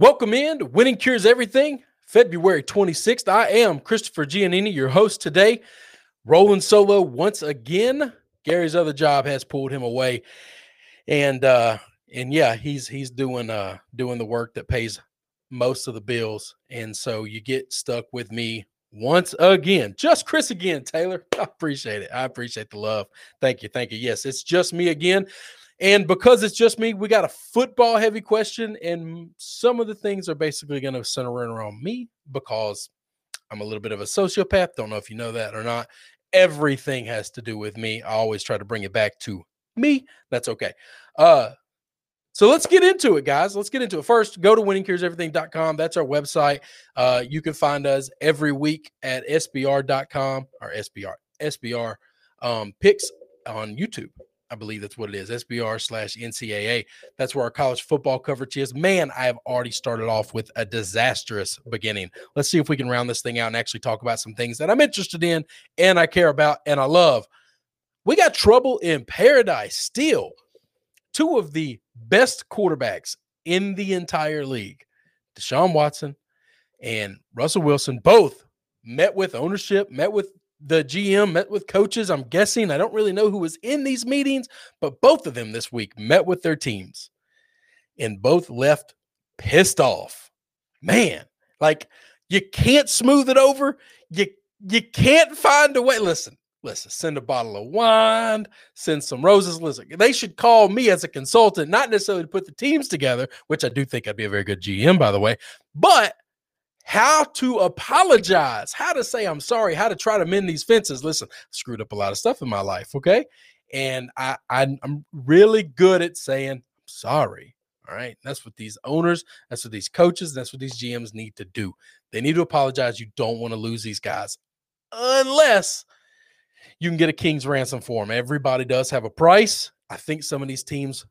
Welcome in Winning Cures Everything, February 26th. I am Christopher Giannini, your host today. Rolling solo once again. Gary's other job has pulled him away. And uh and yeah, he's he's doing uh doing the work that pays most of the bills. And so you get stuck with me once again. Just Chris again, Taylor. I appreciate it. I appreciate the love. Thank you. Thank you. Yes, it's just me again. And because it's just me, we got a football heavy question. And some of the things are basically going to center around me because I'm a little bit of a sociopath. Don't know if you know that or not. Everything has to do with me. I always try to bring it back to me. That's okay. Uh, so let's get into it, guys. Let's get into it. First, go to winningcureseverything.com. That's our website. Uh, you can find us every week at sbr.com or SBR, SBR um, picks on YouTube. I believe that's what it is. SBR slash NCAA. That's where our college football coverage is. Man, I have already started off with a disastrous beginning. Let's see if we can round this thing out and actually talk about some things that I'm interested in and I care about and I love. We got trouble in paradise still. Two of the best quarterbacks in the entire league, Deshaun Watson and Russell Wilson, both met with ownership, met with the GM, met with coaches. I'm guessing, I don't really know who was in these meetings, but both of them this week met with their teams and both left pissed off. Man, like you can't smooth it over. You you can't find a way. Listen, listen, send a bottle of wine, send some roses. Listen, they should call me as a consultant, not necessarily to put the teams together, which I do think I'd be a very good GM, by the way, but how to apologize, how to say I'm sorry, how to try to mend these fences. Listen, screwed up a lot of stuff in my life, okay? And I, I am really good at saying I'm sorry. All right. That's what these owners, that's what these coaches, that's what these GMs need to do. They need to apologize. You don't want to lose these guys unless you can get a king's ransom for them. Everybody does have a price. I think some of these teams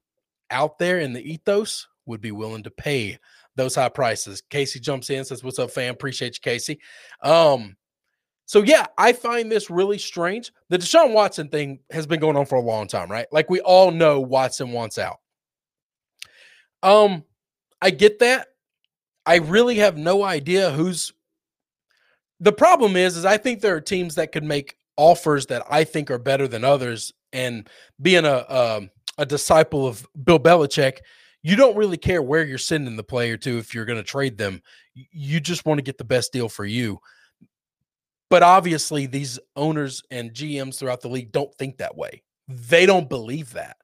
out there in the ethos would be willing to pay those high prices. Casey jumps in, says, What's up, fam? Appreciate you, Casey. Um, so yeah, I find this really strange. The Deshaun Watson thing has been going on for a long time, right? Like we all know Watson wants out. Um, I get that. I really have no idea who's the problem is, is I think there are teams that could make offers that I think are better than others. And being a a, um, a disciple of Bill Belichick, you don't really care where you're sending the player to if you're going to trade them. You just want to get the best deal for you. But obviously, these owners and GMs throughout the league don't think that way. They don't believe that.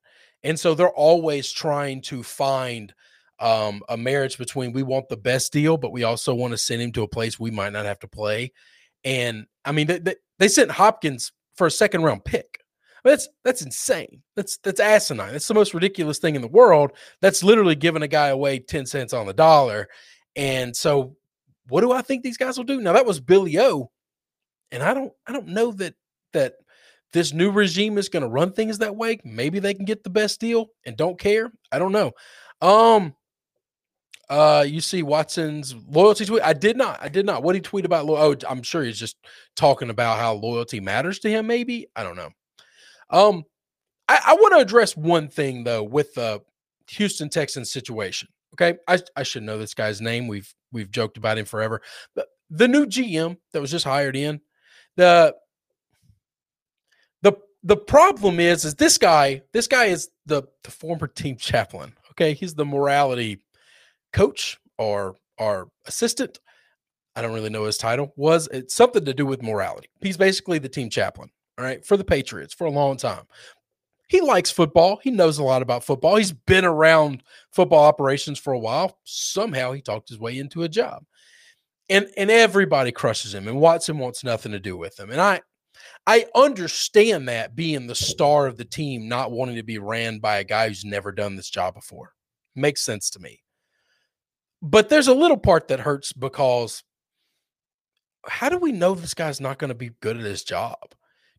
And so they're always trying to find um, a marriage between we want the best deal, but we also want to send him to a place we might not have to play. And I mean, they, they, they sent Hopkins for a second round pick. That's that's insane. That's that's asinine. That's the most ridiculous thing in the world. That's literally giving a guy away 10 cents on the dollar. And so what do I think these guys will do? Now that was Billy O. And I don't I don't know that that this new regime is going to run things that way. Maybe they can get the best deal and don't care. I don't know. Um uh you see Watson's loyalty tweet. I did not. I did not. What he tweet about? Lo- oh, I'm sure he's just talking about how loyalty matters to him. Maybe I don't know. Um, I, I want to address one thing though with the Houston Texans situation. Okay, I, I should know this guy's name. We've we've joked about him forever. But the new GM that was just hired in, the the the problem is is this guy this guy is the the former team chaplain. Okay, he's the morality coach or or assistant. I don't really know his title. Was it's something to do with morality. He's basically the team chaplain all right, for the Patriots for a long time. He likes football. He knows a lot about football. He's been around football operations for a while. Somehow he talked his way into a job. And and everybody crushes him and Watson wants nothing to do with him. And I I understand that being the star of the team not wanting to be ran by a guy who's never done this job before. Makes sense to me. but there's a little part that hurts because how do we know this guy's not going to be good at his job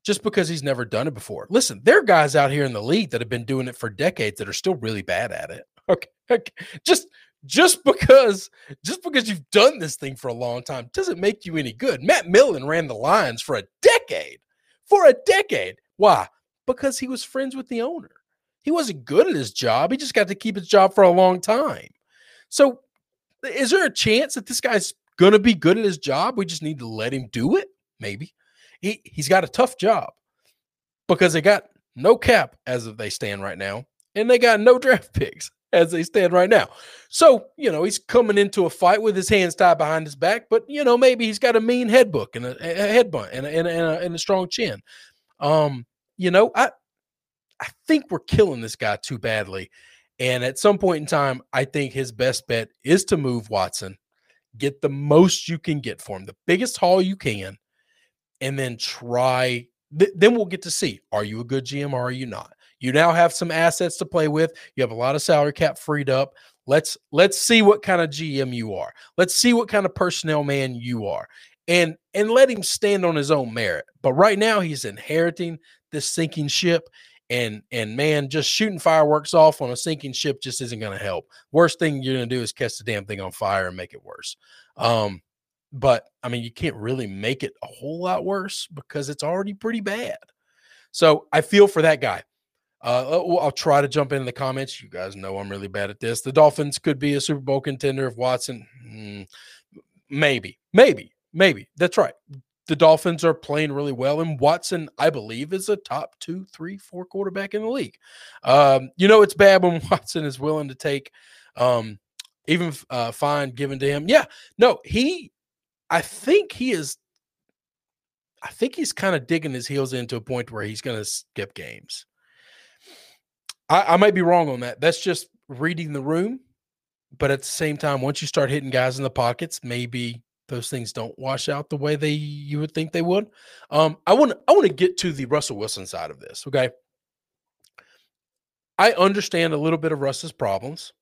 just because he's never done it before? Listen, there are guys out here in the league that have been doing it for decades that are still really bad at it. Okay. okay. Just just because just because you've done this thing for a long time doesn't make you any good. Matt Millen ran the Lions for a decade. For a decade. Why? Because he was friends with the owner. He wasn't good at his job. He just got to keep his job for a long time. So, is there a chance that this guy's going to be good at his job. We just need to let him do it. Maybe he he's got a tough job because they got no cap as of they stand right now, and they got no draft picks as they stand right now. So you know he's coming into a fight with his hands tied behind his back, but you know maybe he's got a mean head book and a, a head bunt and a, and, a, and, a, and a strong chin. Um, you know I I think we're killing this guy too badly. And at some point in time, I think his best bet is to move Watson get the most you can get for him, the biggest haul you can, and then try. Th- then we'll get to see are you a good GM or are you not? You now have some assets to play with. You have a lot of salary cap freed up. Let's let's see what kind of GM you are. Let's see what kind of personnel man you are. And and let him stand on his own merit. But right now he's inheriting this sinking ship and and man, just shooting fireworks off on a sinking ship just isn't going to help. Worst thing you're going to do is catch the damn thing on fire and make it worse. Um, but I mean, you can't really make it a whole lot worse because it's already pretty bad. So I feel for that guy. Uh, uh I'll try to jump in the comments. You guys know I'm really bad at this. The Dolphins could be a Super Bowl contender if Watson. Mm, maybe, maybe, maybe. That's right the Dolphins are playing really well, and Watson, I believe, is a top two, three, four quarterback in the league. Um, you know, it's bad when Watson is willing to take um, even uh, fine given to him. Yeah, no, he, I think he is. I think he's kind of digging his heels into a point where he's going to skip games. I, I might be wrong on that. That's just reading the room. But at the same time, once you start hitting guys in the pockets, maybe those things don't wash out the way they you would think they would. Um, I want I want to get to the Russell Wilson side of this. Okay, I understand a little bit of Russ's problems.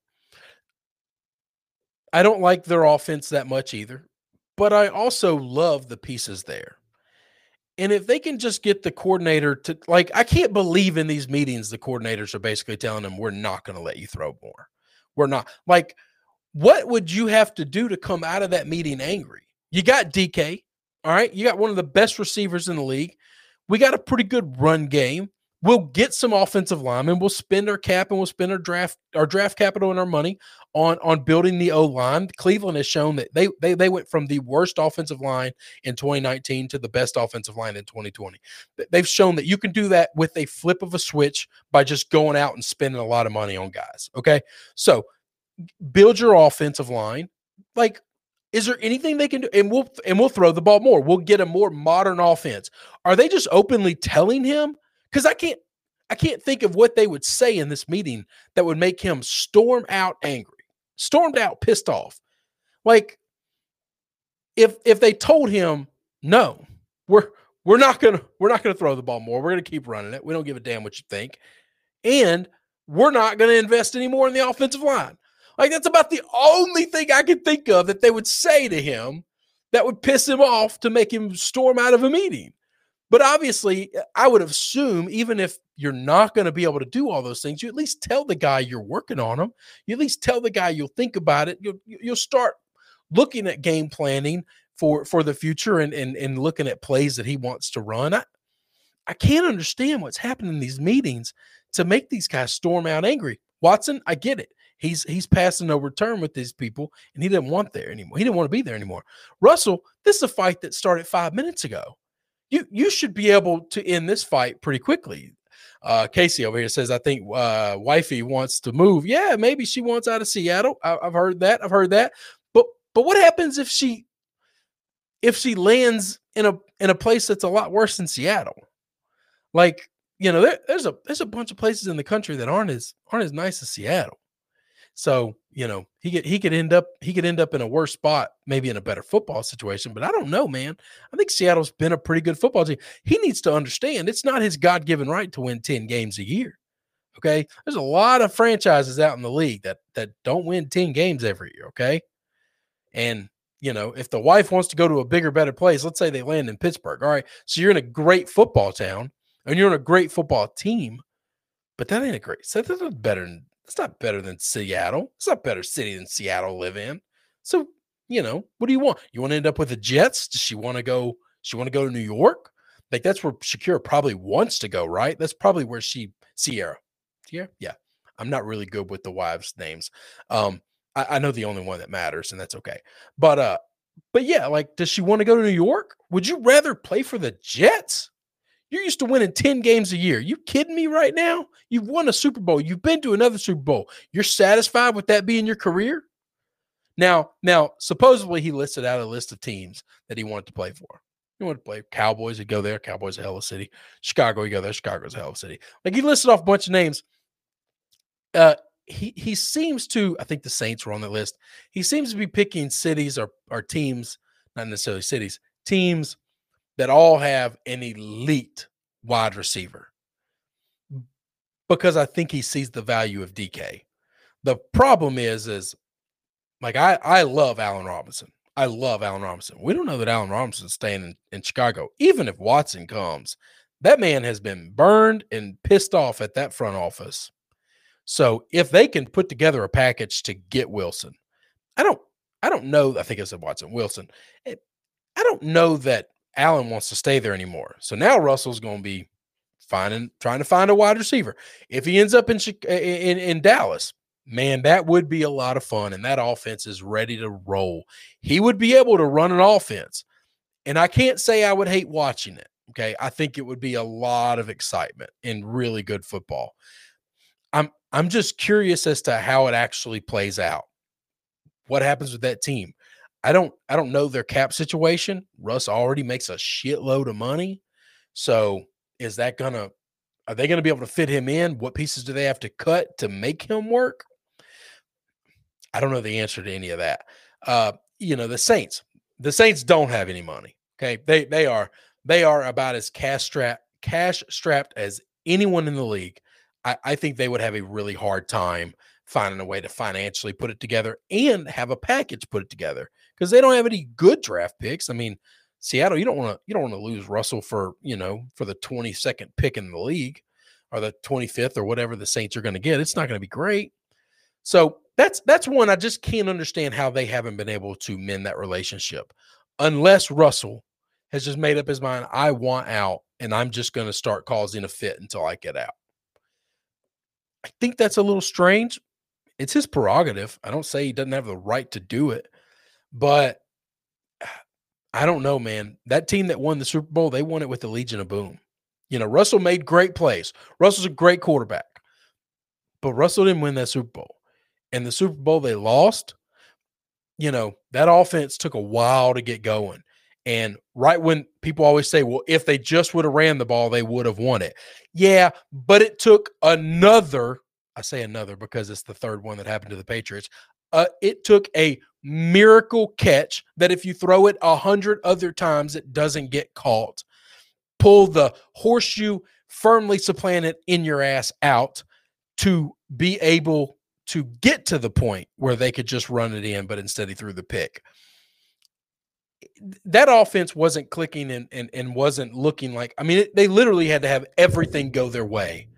I don't like their offense that much either, but I also love the pieces there. And if they can just get the coordinator to like, I can't believe in these meetings the coordinators are basically telling them we're not going to let you throw more. We're not like what would you have to do to come out of that meeting angry? You got DK, all right. You got one of the best receivers in the league. We got a pretty good run game. We'll get some offensive linemen. We'll spend our cap and we'll spend our draft our draft capital and our money on on building the O line. Cleveland has shown that they they they went from the worst offensive line in 2019 to the best offensive line in 2020. They've shown that you can do that with a flip of a switch by just going out and spending a lot of money on guys. Okay, so build your offensive line. Like, is there anything they can do? And we'll and we'll throw the ball more. We'll get a more modern offense. Are they just openly telling him? Because I can't I can't think of what they would say in this meeting that would make him storm out angry, stormed out, pissed off. Like if if they told him, no, we're we're not gonna we're not gonna throw the ball more. We're gonna keep running it. We don't give a damn what you think. And we're not to invest anymore in the offensive line. Like that's about the only thing I could think of that they would say to him that would piss him off to make him storm out of a meeting. But obviously, I would assume even if you're not going to be able to do all those things, you at least tell the guy you're working on them. You at least tell the guy you'll think about it. You'll you'll start looking at game planning for for the future and and and looking at plays that he wants to run. I I can't understand what's happening in these meetings to make these guys storm out angry. Watson, I get it. He's he's passing no return with these people, and he didn't want there anymore. He didn't want to be there anymore. Russell, this is a fight that started five minutes ago. You you should be able to end this fight pretty quickly. Uh, Casey over here says, I think uh, wifey wants to move. Yeah, maybe she wants out of Seattle. I, I've heard that. I've heard that. But but what happens if she if she lands in a in a place that's a lot worse than Seattle? Like you know, there, there's a there's a bunch of places in the country that aren't as aren't as nice as Seattle. So, you know, he could he could end up he could end up in a worse spot, maybe in a better football situation. But I don't know, man. I think Seattle's been a pretty good football team. He needs to understand it's not his God given right to win 10 games a year. Okay. There's a lot of franchises out in the league that that don't win 10 games every year. Okay. And, you know, if the wife wants to go to a bigger, better place, let's say they land in Pittsburgh. All right. So you're in a great football town and you're in a great football team, but that ain't a great. So that's better than it's not better than Seattle. It's not better city than Seattle live in. So, you know, what do you want? You want to end up with the Jets? Does she want to go? She want to go to New York? Like that's where Shakira probably wants to go, right? That's probably where she Ciara. Ciara? Yeah. I'm not really good with the wives' names. Um, I, I know the only one that matters, and that's okay. But uh, but yeah, like, does she want to go to New York? Would you rather play for the Jets? You're used to winning 10 games a year. You kidding me right now? You've won a Super Bowl. You've been to another Super Bowl. You're satisfied with that being your career? Now, now, supposedly he listed out a list of teams that he wanted to play for. He wanted to play Cowboys, he'd go there. Cowboys a hell of a city. Chicago, he'd go there. Chicago's a hell of a city. Like he listed off a bunch of names. Uh, he he seems to, I think the Saints were on the list. He seems to be picking cities or, or teams, not necessarily cities, teams that all have an elite wide receiver because I think he sees the value of DK. The problem is, is like I I love Allen Robinson. I love Allen Robinson. We don't know that Allen Robinson's staying in, in Chicago. Even if Watson comes, that man has been burned and pissed off at that front office. So if they can put together a package to get Wilson, I don't I don't know. I think I said Watson Wilson. It, I don't know that Allen wants to stay there anymore. So now Russell's going to be finding trying to find a wide receiver. If he ends up in in, in Dallas, man, that would be a lot of fun. And that offense is ready to roll. He would be able to run an offense. And I can't say I would hate watching it. Okay. I think it would be a lot of excitement and really good football. I'm I'm just curious as to how it actually plays out. What happens with that team? I don't I don't know their cap situation. Russ already makes a shitload of money. So is that gonna are they gonna be able to fit him in? What pieces do they have to cut to make him work? I don't know the answer to any of that. Uh, you know, the Saints, the Saints don't have any money. Okay. They they are they are about as cash strapped cash strapped as anyone in the league. I, I think they would have a really hard time finding a way to financially put it together and have a package put it together because they don't have any good draft picks. I mean, Seattle, you don't want to you don't want to lose Russell for you know for the 22nd pick in the league or the 25th or whatever the Saints are going to get. It's not going to be great. So that's that's one I just can't understand how they haven't been able to mend that relationship unless Russell has just made up his mind I want out and I'm just going to start causing a fit until I get out. I think that's a little strange. It's his prerogative. I don't say he doesn't have the right to do it, but I don't know, man. That team that won the Super Bowl, they won it with the Legion of Boom. You know, Russell made great plays. Russell's a great quarterback, but Russell didn't win that Super Bowl and the Super Bowl they lost, you know, that offense took a while to get going. And right when people always say, well, if they just would have ran the ball, they would have won it. Yeah, but it took another, I say another because it's the third one that happened to the Patriots. Uh, it took a miracle catch that if you throw it a hundred other times, it doesn't get caught. Pull the horseshoe firmly supplanted in your ass out to be able to get to the point where they could just run it in, but instead he threw the pick. That offense wasn't clicking and and, and wasn't looking like. I mean, it, they literally had to have everything go their way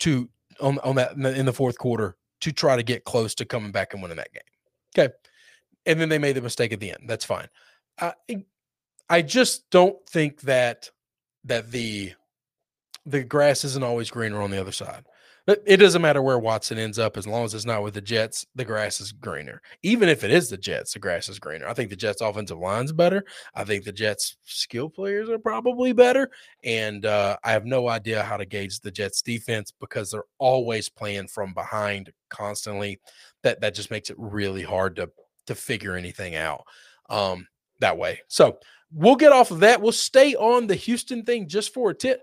to on on that in the fourth quarter to try to get close to coming back and winning that game. Okay, and then they made the mistake at the end. That's fine. I I just don't think that that the the grass isn't always greener on the other side. It doesn't matter where Watson ends up as long as it's not with the Jets. The grass is greener. Even if it is the Jets, the grass is greener. I think the Jets' offensive line's better. I think the Jets' skill players are probably better. And uh, I have no idea how to gauge the Jets' defense because they're always playing from behind constantly. That that just makes it really hard to to figure anything out um, that way. So we'll get off of that. We'll stay on the Houston thing just for a tit.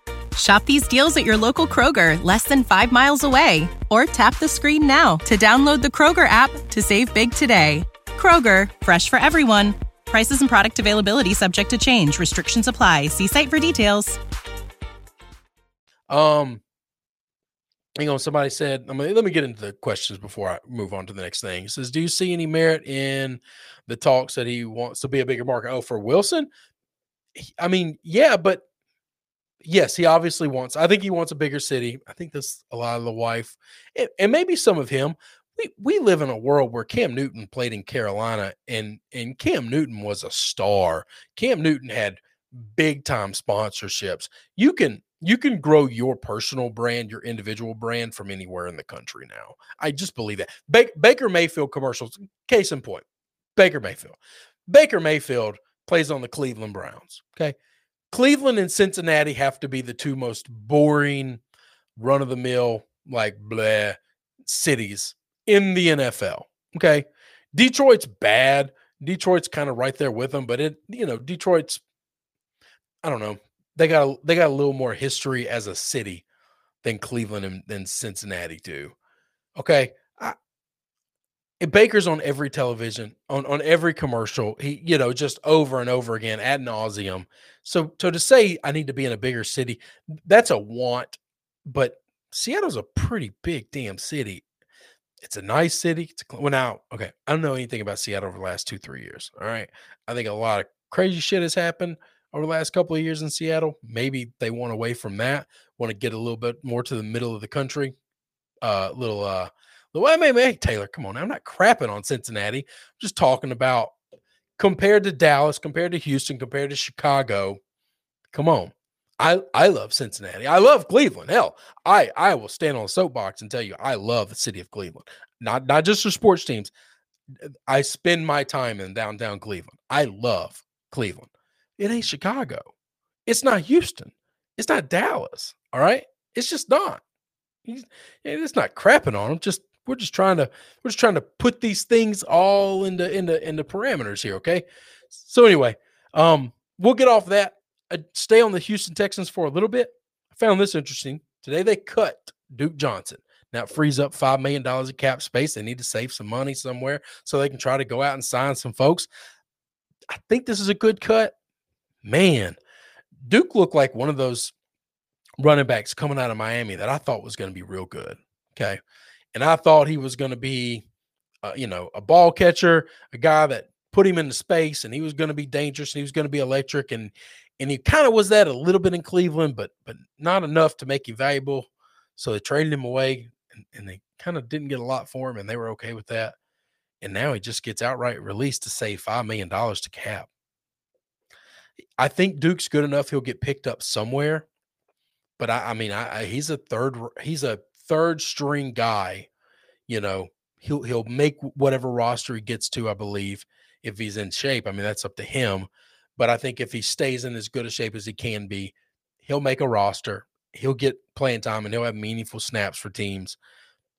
Shop these deals at your local Kroger, less than five miles away. Or tap the screen now to download the Kroger app to save big today. Kroger, fresh for everyone. Prices and product availability subject to change. Restrictions apply. See site for details. Um, you know, Somebody said, I mean, let me get into the questions before I move on to the next thing. It says, Do you see any merit in the talks that he wants to be a bigger market? Oh, for Wilson? I mean, yeah, but yes, he obviously wants. I think he wants a bigger city. I think that's a lot of the wife, and, and, maybe some of him. We we live in a world where Cam Newton played in Carolina, and and Cam Newton was a star. Cam Newton had big time sponsorships. You can you can grow your personal brand, your individual brand from anywhere in the country now. I just believe that. Ba- Baker Mayfield commercials, case in point. Baker Mayfield. Baker Mayfield plays on the Cleveland Browns. Okay. Cleveland and Cincinnati have to be the two most boring, run of the mill, like blah cities in the NFL. Okay. Detroit's bad. Detroit's kind of right there with them, but it, you know, Detroit's, I don't know, they got a, they got a little more history as a city than Cleveland and than Cincinnati do. Okay, Baker's on every television, on, on every commercial. He, you know, just over and over again ad nauseum. So, so to say I need to be in a bigger city, that's a want. But Seattle's a pretty big damn city. It's a nice city. It's a, well now, okay. I don't know anything about Seattle over the last two, three years. All right. I think a lot of crazy shit has happened over the last couple of years in Seattle. Maybe they want away from that, want to get a little bit more to the middle of the country. Uh, little uh I mean, Taylor, come on. I'm not crapping on Cincinnati. I'm just talking about compared to Dallas, compared to Houston, compared to Chicago. Come on. I, I love Cincinnati. I love Cleveland. Hell, I, I will stand on a soapbox and tell you I love the city of Cleveland. Not not just for sports teams. I spend my time in downtown Cleveland. I love Cleveland. It ain't Chicago. It's not Houston. It's not Dallas. All right. It's just not. It's not crapping on them. Just we're just trying to we're just trying to put these things all into into into parameters here okay? So anyway um we'll get off that uh, stay on the houston texans for a little bit. I found this interesting. Today they cut duke johnson. Now it frees up five million dollars of cap space. They need to save some money somewhere so they can try to go out and sign some folks. I think this is a good cut. Man duke looked like one of those running backs coming out of miami that i thought was going to be real good okay and I thought he was going to be, uh, you know, a ball catcher, a guy that put him into space, and he was going to be dangerous, and he was going to be electric, and and he kind of was that a little bit in Cleveland, but but not enough to make him valuable. So they traded him away, and, and they kind of didn't get a lot for him, and they were okay with that. And now he just gets outright released to save five million dollars to cap. I think Duke's good enough; he'll get picked up somewhere. But I, I mean, I, I, he's a third. He's a third string guy, you know, he'll he'll make whatever roster he gets to, I believe, if he's in shape. I mean, that's up to him. But I think if he stays in as good a shape as he can be, he'll make a roster. He'll get playing time and he'll have meaningful snaps for teams.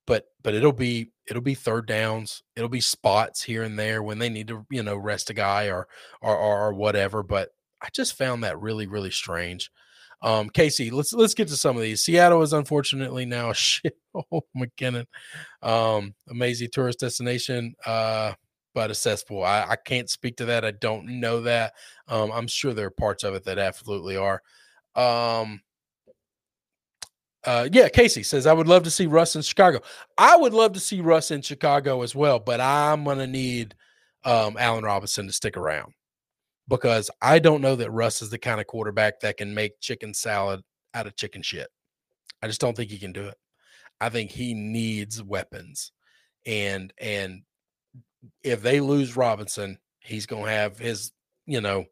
But but it'll be it'll be third downs. It'll be spots here and there when they need to, you know, rest a guy or or or whatever. But I just found that really, really strange. Um, Casey, let's let's get to some of these. Seattle is unfortunately now a shit. Oh, McKinnon, um, amazing tourist destination, uh, but a cesspool. I, I can't speak to that. I don't know that. Um, I'm sure there are parts of it that absolutely are. Um, uh, yeah, Casey says I would love to see Russ in Chicago. I would love to see Russ in Chicago as well, but I'm gonna need um, Allen Robinson to stick around because I don't know that Russ is the kind of quarterback that can make chicken salad out of chicken shit. I just don't think he can do it. I think he needs weapons, and and if they lose Robinson, he's gonna have his you know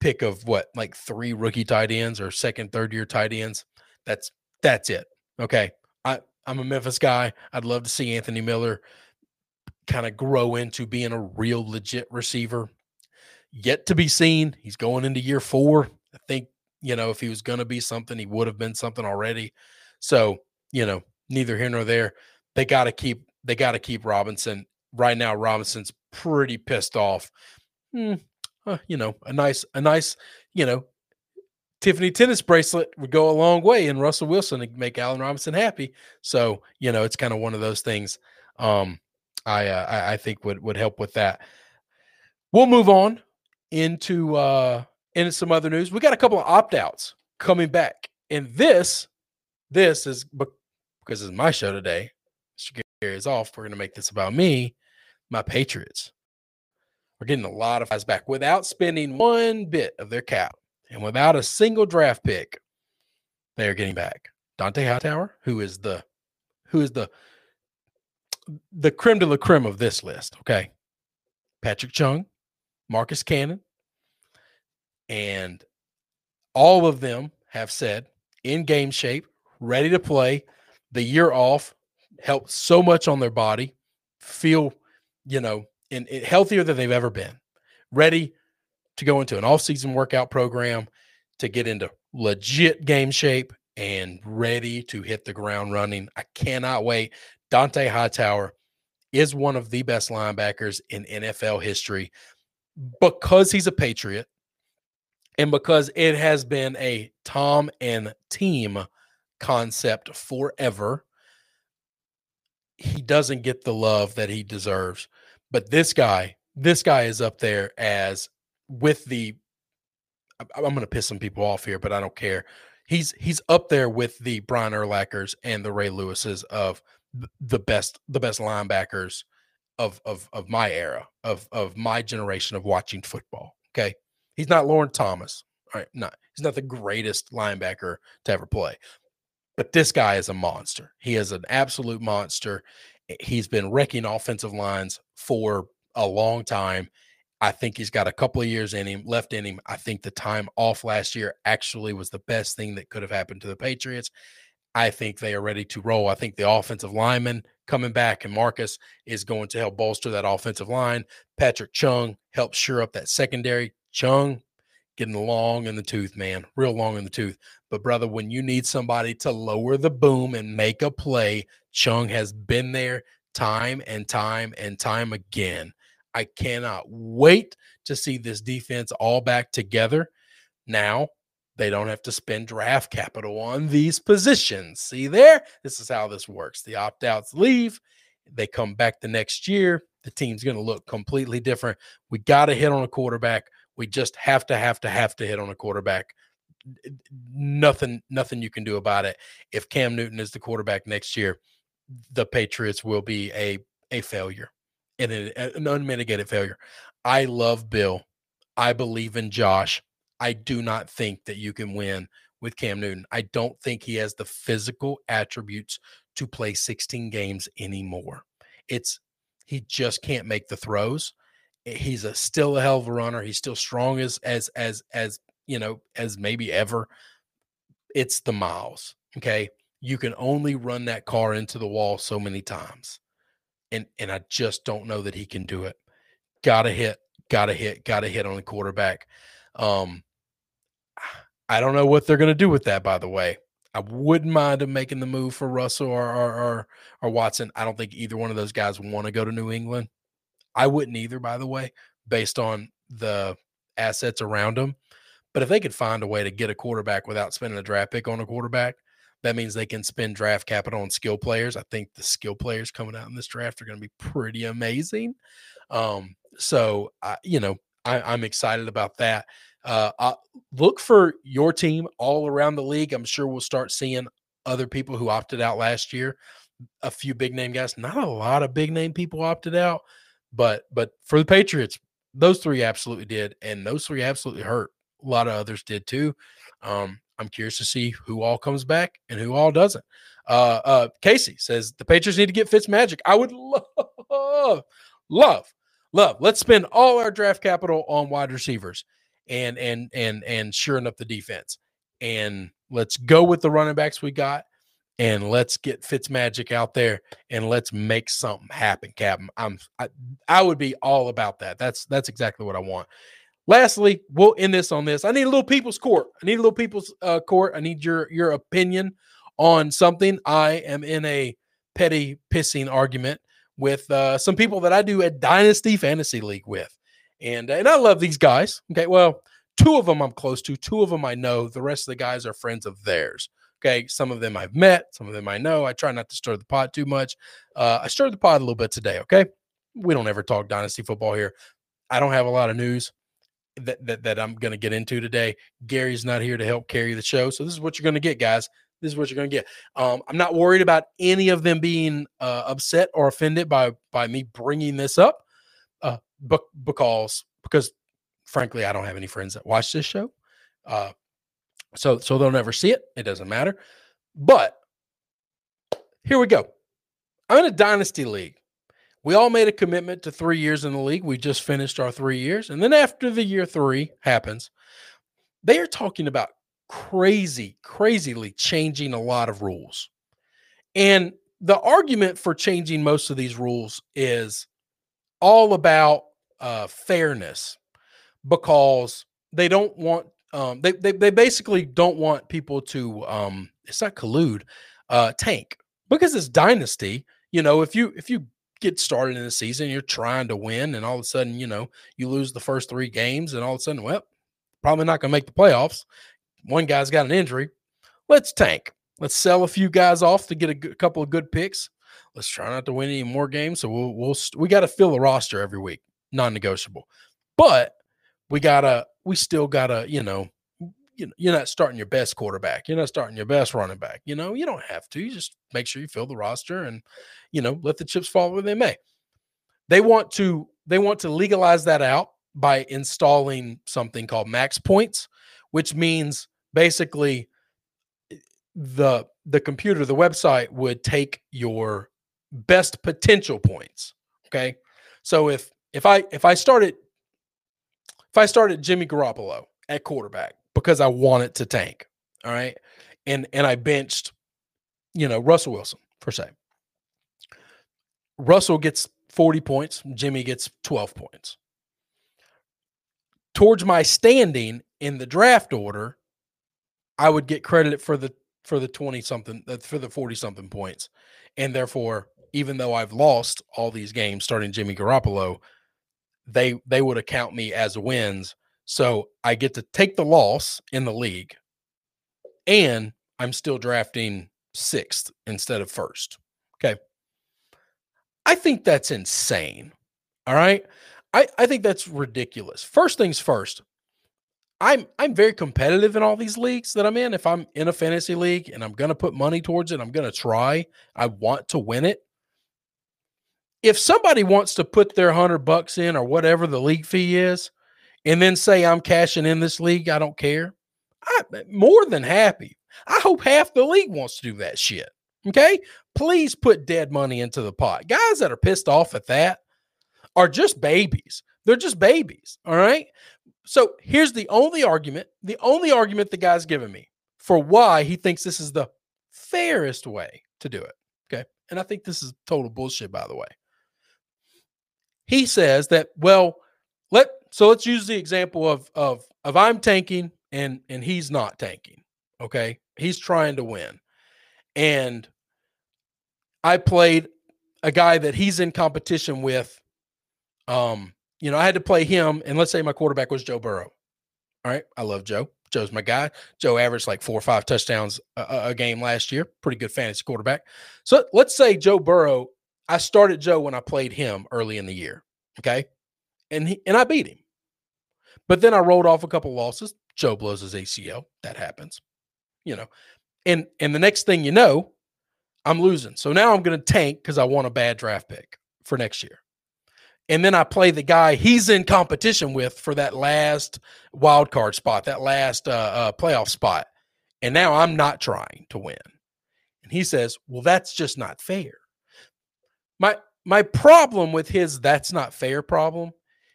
pick of what like three rookie tight ends or second third year tight ends. That's that's it. Okay. I, I'm a Memphis guy. I'd love to see Anthony Miller kind of grow into being a real legit receiver. Yet to be seen. He's going into year four. I think, you know, if he was going to be something, he would have been something already. So, you know, neither here nor there. They got to keep, they got to keep Robinson. Right now, Robinson's pretty pissed off. Hmm, uh, you know, a nice, a nice, you know, Tiffany tennis bracelet would go a long way in Russell Wilson to make Allen Robinson happy. So, you know, it's kind of one of those things um, I, uh, I, I think would would help with that. We'll move on into uh into some other news. We got a couple of opt-outs coming back. And this this is because it's my show today. Mr. Gary is off. We're going to make this about me, my Patriots. We're getting a lot of guys back without spending one bit of their cap and without a single draft pick, they are getting back Dont'a Hightower, who is the who is the the creme de la creme of this list. Okay, Patrick Chung, Marcus Cannon, and all of them have said in game shape, ready to play. The year off helped so much on their body, feel you know in, in healthier than they've ever been, ready to go into an off-season workout program to get into legit game shape and ready to hit the ground running. I cannot wait. Dont'a Hightower is one of the best linebackers in NFL history because he's a Patriot and because it has been a Tom and team concept forever. He doesn't get the love that he deserves. But this guy, this guy is up there as with the I'm going to piss some people off here, but I don't care. He's he's up there with the Brian Urlachers and the Ray Lewises of the best the best linebackers of of of my era of of my generation of watching football. Okay, he's not Loren Thomas. All right, not he's not the greatest linebacker to ever play, but this guy is a monster. He is an absolute monster. He's been wrecking offensive lines for a long time I think he's got a couple of years in him left in him. I think the time off last year actually was the best thing that could have happened to the Patriots. I think they are ready to roll. I think the offensive lineman coming back and Marcus is going to help bolster that offensive line. Patrick Chung helps sure up that secondary. Chung getting long in the tooth, man, real long in the tooth. But brother, when you need somebody to lower the boom and make a play, Chung has been there time and time and time again. I cannot wait to see this defense all back together. Now, they don't have to spend draft capital on these positions. See there? This is how this works. The opt outs leave, they come back the next year. The team's going to look completely different. We got to hit on a quarterback. We just have to, have to, have to hit on a quarterback. Nothing, nothing you can do about it. If Cam Newton is the quarterback next year, the Patriots will be a a failure and an unmitigated failure. I love Bill. I believe in Josh. I do not think that you can win with Cam Newton. I don't think he has the physical attributes to play 16 games anymore. It's he just can't make the throws. Eh, he's a still a hell of a runner. He's still strong as as as as you know as maybe ever. It's the miles. Okay. You can only run that car into the wall so many times and and I just don't know that he can do it. Got to hit, got to hit, got to hit on the quarterback. Um, I don't know what they're going to do with that. By the way, I wouldn't mind them making the move for Russell or or, or, or Watson. I don't think either one of those guys want to go to New England. I wouldn't either, by the way, based on the assets around them. But if they could find a way to get a quarterback without spending a draft pick on a quarterback, that means they can spend draft capital on skill players. I think the skill players coming out in this draft are going to be pretty amazing. Um, so, I, you know, I, am excited about that. Uh, look for your team all around the league. I'm sure we'll start seeing other people who opted out last year. A few big name guys, not a lot of big name people opted out, but but for the Patriots, those three absolutely did, and those three absolutely hurt. A lot of others did too. Um, I'm curious to see who all comes back and who all doesn't. Uh, uh, Casey says the Patriots need to get Fitz Magic. I would love, love, love. Let's spend all our draft capital on wide receivers and and and and shoring up the defense. And let's go with the running backs we got, and let's get Fitz Magic out there and let's make something happen, Captain. I'm I, I would be all about that. That's that's exactly what I want. Lastly, we'll end this on this. I need a little people's court. I need a little people's uh, court. I need your your opinion on something. I am in a petty pissing argument with uh, some people that I do a dynasty fantasy league with, and and I love these guys. Okay, well, two of them I'm close to. Two of them I know. The rest of the guys are friends of theirs. Okay, some of them I've met. Some of them I know. I try not to stir the pot too much. Uh, I stirred the pot a little bit today. Okay, we don't ever talk dynasty football here. I don't have a lot of news that that, that I'm going to get into today. Gary's not here to help carry the show, so this is what you're going to get, guys. This is what you're going to get. Um, I'm not worried about any of them being uh, upset or offended by by me bringing this up, uh, because because frankly, I don't have any friends that watch this show, uh, so so they'll never see it. It doesn't matter. But here we go. I'm in a dynasty league. We all made a commitment to three years in the league. We just finished our three years. And then after the year three happens, they are talking about crazy, crazily changing a lot of rules. And the argument for changing most of these rules is all about uh, fairness because they don't want, um, they, they, they basically don't want people to, um, it's not collude, uh, tank because it's dynasty. You know, if you, if you get started in the season, you're trying to win, and all of a sudden, you know, you lose the first three games, and all of a sudden, well, probably not going to make the playoffs. One guy's got an injury. Let's tank. Let's sell a few guys off to get a, g- couple of good picks. Let's try not to win any more games. So we'll, we'll we got to fill the roster every week, non-negotiable. But we gotta, we still gotta, you know, you know, you're not starting your best quarterback. You're not starting your best running back. You know, you don't have to. You just make sure you fill the roster and, you know, let the chips fall where they may. They want to they want to legalize that out by installing something called max points, which means basically eh, the the computer, the website would take your best potential points. Okay. So if if I if I started if I started Jimmy Garoppolo at quarterback because I wanted to tank. All right. And and I benched, you know, Russell Wilson per se. Russell gets 40 points, Jimmy gets 12 points. Towards my standing in the draft order, I would get credit for the for the 20 something uh, for the 40 something points. And therefore, even though I've lost all these games starting Jimmy Garoppolo, they they would account me as wins so I get to take the loss in the league, and I'm still drafting sixth instead of first. Okay. I think that's insane. All right. I, I think that's ridiculous. First things first, I'm I'm very competitive in all these leagues that I'm in. If I'm in a fantasy league and I'm gonna put money towards it, I'm gonna try. I want to win it. If somebody wants to put their hundred bucks in or whatever the league fee is, and then say I'm cashing in this league, I don't care. I'm more than happy. I hope half the league wants to do that shit. Okay. Please put dead money into the pot. Guys that are pissed off at that are just babies. They're just babies. All right. So here's the only argument, the only argument the guy's given me for why he thinks this is the fairest way to do it. Okay. And I think this is total bullshit, by the way. He says that, well, let so let's use the example of of of I'm tanking and and he's not tanking. Okay, he's trying to win, and I played a guy that he's in competition with. Um, you know, I had to play him, and let's say my quarterback was Joe Burrow. All right, I love Joe. Joe's my guy. Joe averaged like four or five touchdowns a, a game last year. Pretty good fantasy quarterback. So let's say Joe Burrow. I started Joe when I played him early in the year. Okay, and he and I beat him. But then I rolled off a couple losses. Joe blows his ACL. That happens, you know. And and the next thing you know, I'm losing. So now I'm going to tank because I want a bad draft pick for next year. And then I play the guy he's in competition with for that last wild card spot, that last uh, uh, playoff spot. And now I'm not trying to win. And he says, "Well, that's just not fair." My my problem with his "that's not fair" problem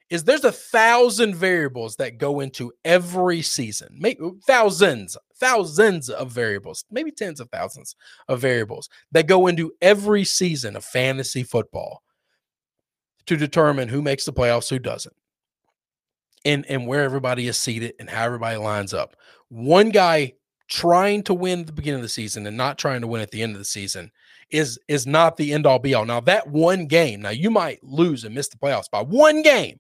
is there's a thousand variables that go into every season, maybe thousands, thousands of variables, maybe tens of thousands of variables that go into every season of fantasy football to determine who makes the playoffs, who doesn't, and and where everybody is seated and how everybody lines up. One guy trying to win at the beginning of the season and not trying to win at the end of the season is is not the end all be all. Now that one game, now you might lose and miss the playoffs by one game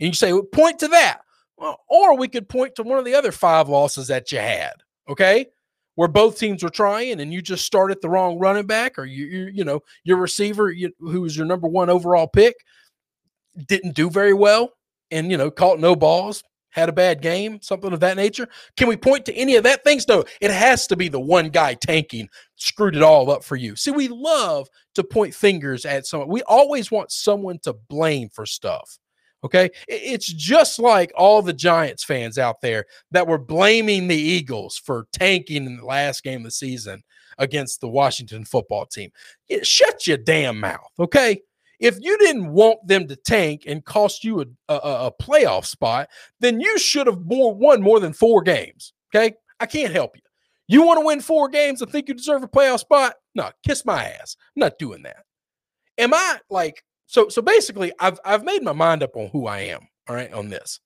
and you say, well, point to that. Well, or we could point to one of the other five losses that you had, okay? Where both teams were trying and you just started the wrong running back or you, you, you know, your receiver, you, who was your number one overall pick, didn't do very well and, you know, caught no balls, had a bad game, something of that nature. Can we point to any of that things? No, it has to be the one guy tanking screwed it all up for you. See, we love to point fingers at someone. We always want someone to blame for stuff. Okay. It's just like all the Giants fans out there that were blaming the Eagles for tanking in the last game of the season against the Washington football team. Shut your damn mouth. Okay. If you didn't want them to tank and cost you a, a, a playoff spot, then you should have more, won more than four games. Okay. I can't help you. You want to win four games and think you deserve a playoff spot? No, kiss my ass. I'm not doing that. Am I like so so basically, I've I've made my mind up on who I am. All right, on this,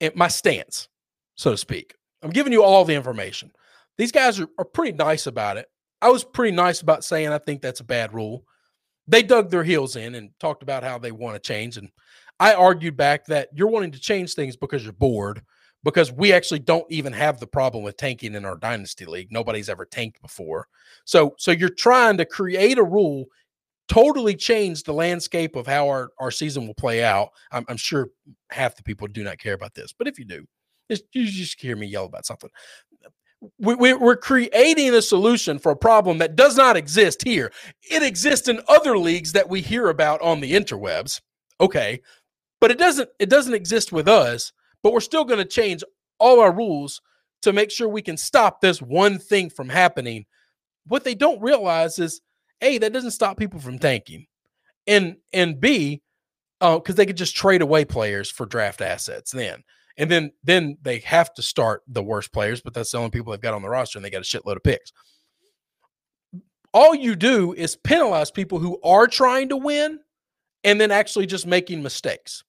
and my stance, so to speak. I'm giving you all the information. These guys are, are pretty nice about it. I was pretty nice about saying I think that's a bad rule. They dug their heels in and talked about how they want to change. And I argued back that you're wanting to change things because you're bored, because we actually don't even have the problem with tanking in our dynasty league. Nobody's ever tanked before. So so you're trying to create a rule totally change the landscape of how our, our season will play out. I'm, I'm sure half the people do not care about this, but if you do, you just hear me yell about something. We, we're creating a solution for a problem that does not exist here. It exists in other leagues that we hear about on the interwebs. Okay, but it doesn't it doesn't exist with us. But we're still going to change all our rules to make sure we can stop this one thing from happening. What they don't realize is a, that doesn't stop people from tanking. And and B, uh, because they could just trade away players for draft assets then. And then then they have to start the worst players, but that's the only people they've got on the roster, and they got a shitload of picks. All you do is penalize people who are trying to win and then actually just making mistakes.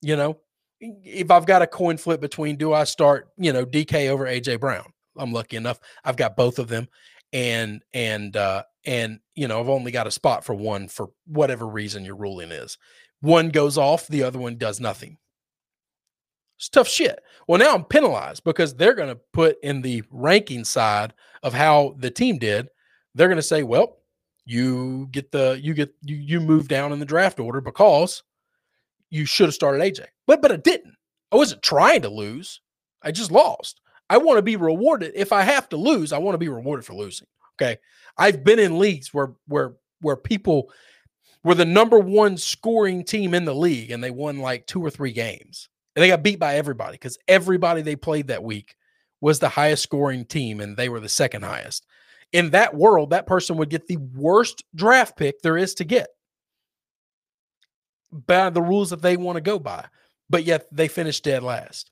You know, if I've got a coin flip between do I start, you know, DK over AJ Brown? I'm lucky enough. I've got both of them and and uh and you know i've only got a spot for one for whatever reason your ruling is one goes off the other one does nothing it's tough shit well now i'm penalized because they're going to put in the ranking side of how the team did they're going to say well you get the you get you you move down in the draft order because you should have started aj but but i didn't i wasn't trying to lose i just lost I want to be rewarded. If I have to lose, I want to be rewarded for losing. Okay. I've been in leagues where where where people were the number one scoring team in the league and they won like two or three games. And they got beat by everybody because everybody they played that week was the highest scoring team and they were the second highest. In that world, that person would get the worst draft pick there is to get by the rules that they want to go by. But yet they finished dead last.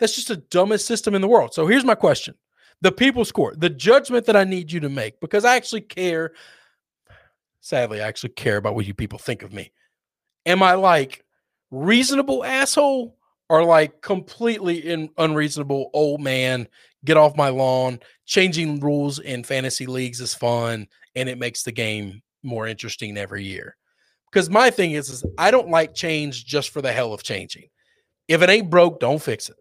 That's just the dumbest system in the world. So here's my question the people's court, the judgment that I need you to make, because I actually care. Sadly, I actually care about what you people think of me. Am I like reasonable asshole or like completely in, unreasonable old man? Get off my lawn. Changing rules in fantasy leagues is fun and it makes the game more interesting every year. Because my thing is, is I don't like change just for the hell of changing. If it ain't broke, don't fix it.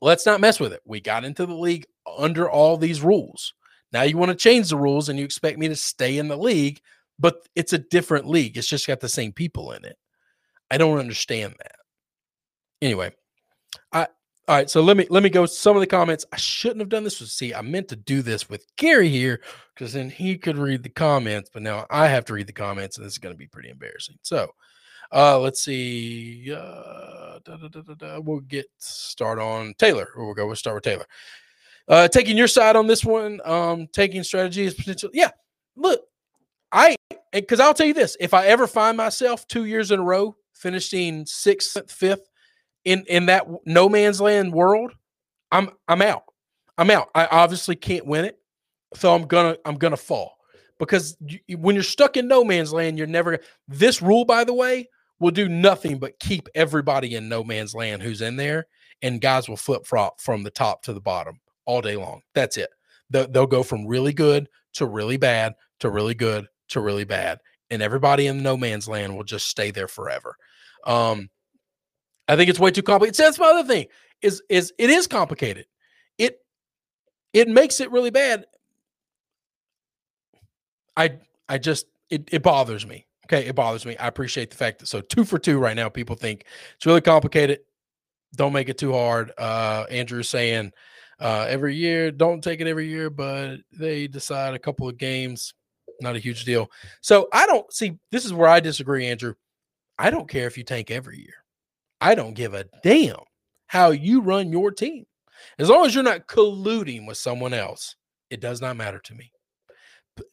Let's not mess with it. We got into the league under all these rules. Now you want to change the rules and you expect me to stay in the league, but it's a different league. It's just got the same people in it. I don't understand that. Anyway, I All right, so let me let me go some of the comments. I shouldn't have done this. With, see, I meant to do this with Gary here because then he could read the comments, but now I have to read the comments, and this is going to be pretty embarrassing. So, uh, let's see. Uh, da, da, da, we'll get start on Taylor. We'll go. We'll start with Taylor. Uh, taking your side on this one. Um, taking strategy is potential. Yeah, look, I because I'll tell you this: if I ever find myself two years in a row finishing sixth, fifth in in that no man's land world, I'm I'm out. I'm out. I obviously can't win it, so I'm gonna I'm gonna fall because you, when you're stuck in no man's land, you're never. This rule, by the way, will do nothing but keep everybody in no man's land who's in there, and guys will flip flop from the top to the bottom all day long. That's it. They'll, they'll go from really good to really bad to really good to really bad, and everybody in no man's land will just stay there forever. Um, I think it's way too complicated. So that's my other thing is is it is complicated. It it makes it really bad. I I just it, it bothers me. Okay, it bothers me. I appreciate the fact that so two for two right now. People think it's really complicated. Don't make it too hard. Uh Andrew's saying uh every year, don't take it every year, but they decide a couple of games, not a huge deal. So I don't see this is where I disagree, Andrew. I don't care if you tank every year. I don't give a damn how you run your team. As long as you're not colluding with someone else, it does not matter to me.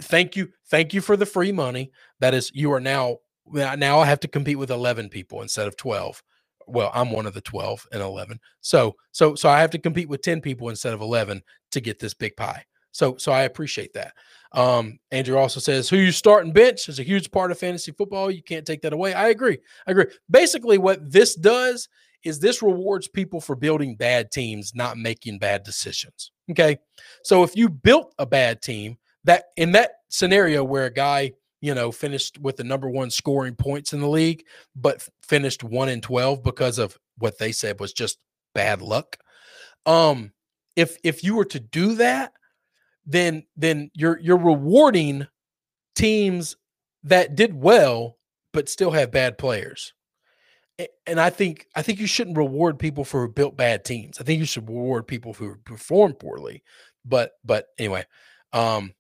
Thank you. Thank you for the free money. That is, you are now, now I have to compete with 11 people instead of 12. Well, I'm one of the 12 and 11. So, so, so I have to compete with 10 people instead of 11 to get this big pie. So, so I appreciate that. Um, Andrew also says who you start and bench is a huge part of fantasy football. You can't take that away. I agree. I agree. Basically, what this does is this rewards people for building bad teams, not making bad decisions. Okay. So if you built a bad team, that in that scenario where a guy, you know, finished with the number one scoring points in the league, but finished one in 12 because of what they said was just bad luck. Um, if if you were to do that, then then you're you're rewarding teams that did well but still have bad players. And I think I think you shouldn't reward people for built bad teams. I think you should reward people who perform poorly. But but anyway, um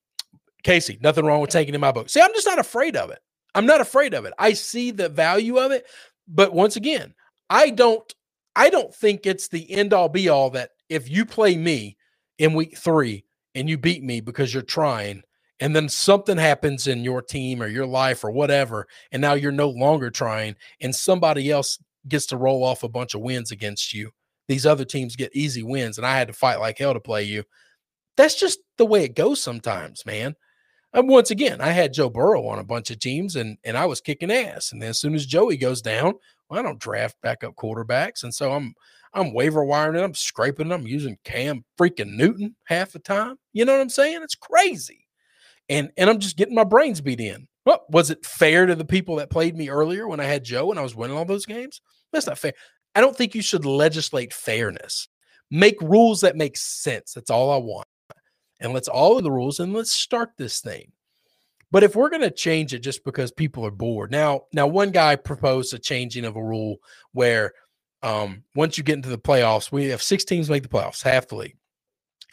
Casey, nothing wrong with taking in my book. See, I'm just not afraid of it. I'm not afraid of it. I see the value of it, but once again, I don't I don't think it's the end all be all that if you play me in week 3 and you beat me because you're trying and then something happens in your team or your life or whatever and now you're no longer trying and somebody else gets to roll off a bunch of wins against you. These other teams get easy wins and i had to fight like hell to play you. That's just the way it goes sometimes man. And once again i had joe burrow on a bunch of teams and and i was kicking ass and then as soon as joey goes down well, i don't draft backup quarterbacks and so i'm I'm waiver wiring it. I'm scraping it. I'm using Cam freaking Newton half the time. You know what I'm saying? It's crazy. And and I'm just getting my brains beat in. Well, was it fair to the people that played me earlier when I had Joe and I was winning all those games? That's not fair. I don't think you should legislate fairness. Make rules that make sense. That's all I want. And let's all of the rules and let's start this thing. But if we're going to change it just because people are bored. Now, now one guy proposed a changing of a rule where um, once you get into the playoffs, we have six teams make the playoffs, half the league.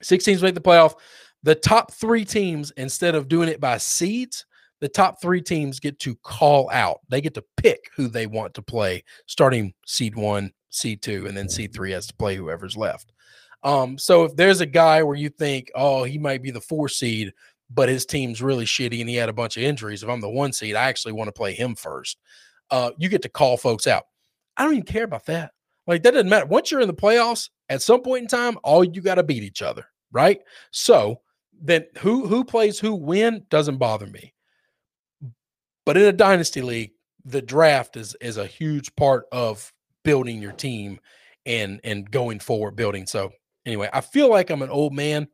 Six teams make the playoff. The top three teams, instead of doing it by seeds, the top three teams get to call out. They get to pick who they want to play, starting seed one, seed two, and then seed three has to play whoever's left. Um, so if there's a guy where you think, oh, he might be the four seed, but his team's really shitty and he had a bunch of injuries. If I'm the one seed, I actually want to play him first. Uh, you get to call folks out. I don't even care about that. Like that doesn't matter. Once you're in the playoffs, at some point in time, all you got to beat each other, right? So then who who plays who win doesn't bother me. But in a dynasty league, the draft is is a huge part of building your team and and going forward building. So anyway, I feel like I'm an old man.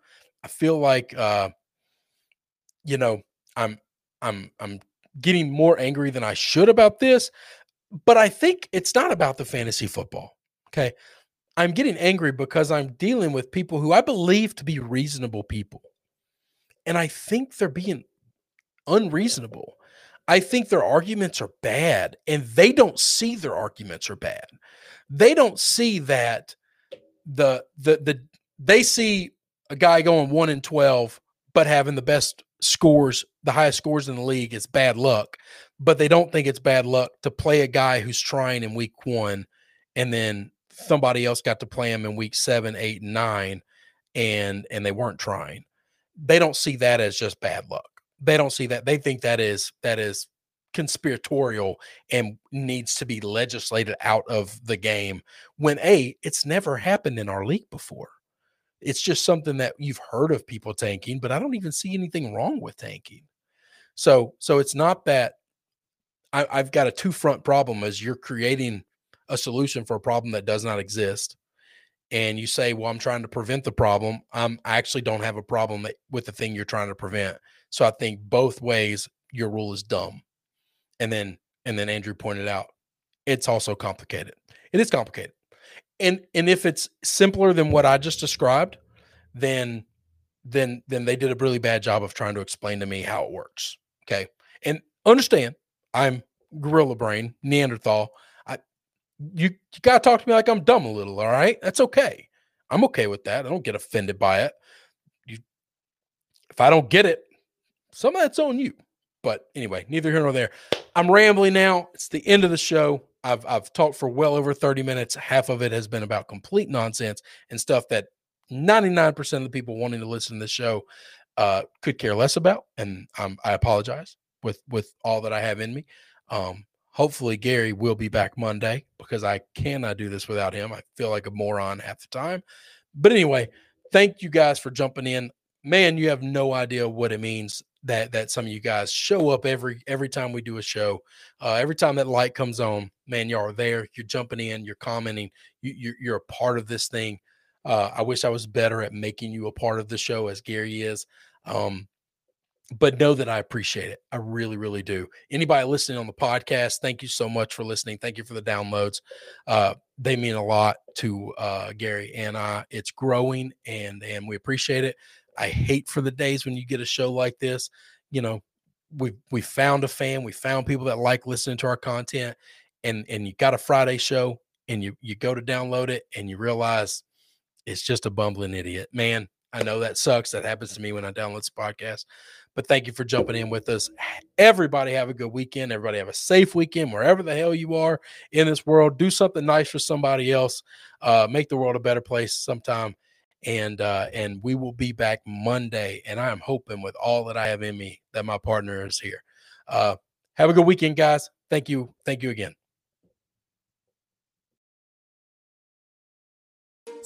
I feel like uh you know, I'm I'm I'm getting more angry than I should about this, but I think it's not about the fantasy football. Okay. I'm getting angry because I'm dealing with people who I believe to be reasonable people. And I think they're being unreasonable. I think their arguments are bad and they don't see their arguments are bad. They don't see that the the the they see a guy going one and twelve, but having the best scores, the highest scores in the league is bad luck. But they don't think it's bad luck to play a guy who's trying in week one, and then somebody else got to play him in week seven, eight, and nine, and and they weren't trying. They don't see that as just bad luck. They don't see that. They think that is that is conspiratorial and needs to be legislated out of the game when a it's never happened in our league before it's just something that you've heard of people tanking but i don't even see anything wrong with tanking so so it's not that I, i've got a two front problem as you're creating a solution for a problem that does not exist and you say well i'm trying to prevent the problem i'm i actually don't have a problem with the thing you're trying to prevent so i think both ways your rule is dumb and then and then Andrew pointed out it's also complicated. It is complicated. And and if it's simpler than what I just described, then then then they did a really bad job of trying to explain to me how it works. Okay. And understand, I'm gorilla brain, Neanderthal. I you you gotta talk to me like I'm dumb a little, all right? That's okay. I'm okay with that. I don't get offended by it. You if I don't get it, some of that's on you. But anyway, neither here nor there. I'm rambling now. It's the end of the show. I've I've talked for well over 30 minutes. Half of it has been about complete nonsense and stuff that 99% of the people wanting to listen to the show uh, could care less about. And um, I apologize with with all that I have in me. Um, hopefully Gary will be back Monday because I cannot do this without him. I feel like a moron half the time. But anyway, thank you guys for jumping in. Man, you have no idea what it means that that some of you guys show up every every time we do a show. Uh, every time that light comes on, man, y'all are there. You're jumping in. You're commenting. You, you're you're a part of this thing. Uh, I wish I was better at making you a part of the show as Gary is. Um, but know that I appreciate it. I really, really do. Anybody listening on the podcast, thank you so much for listening. Thank you for the downloads. Uh, they mean a lot to uh, Gary and I. It's growing, and and we appreciate it. I hate for the days when you get a show like this. You know, we we found a fan, we found people that like listening to our content, and and you got a Friday show, and you you go to download it, and you realize it's just a bumbling idiot. Man, I know that sucks. That happens to me when I download this podcast. But thank you for jumping in with us. Everybody have a good weekend. Everybody have a safe weekend wherever the hell you are in this world. Do something nice for somebody else. Uh, make the world a better place sometime and uh, and we will be back Monday. And I am hoping with all that I have in me that my partner is here. Uh, have a good weekend, guys. Thank you. Thank you again.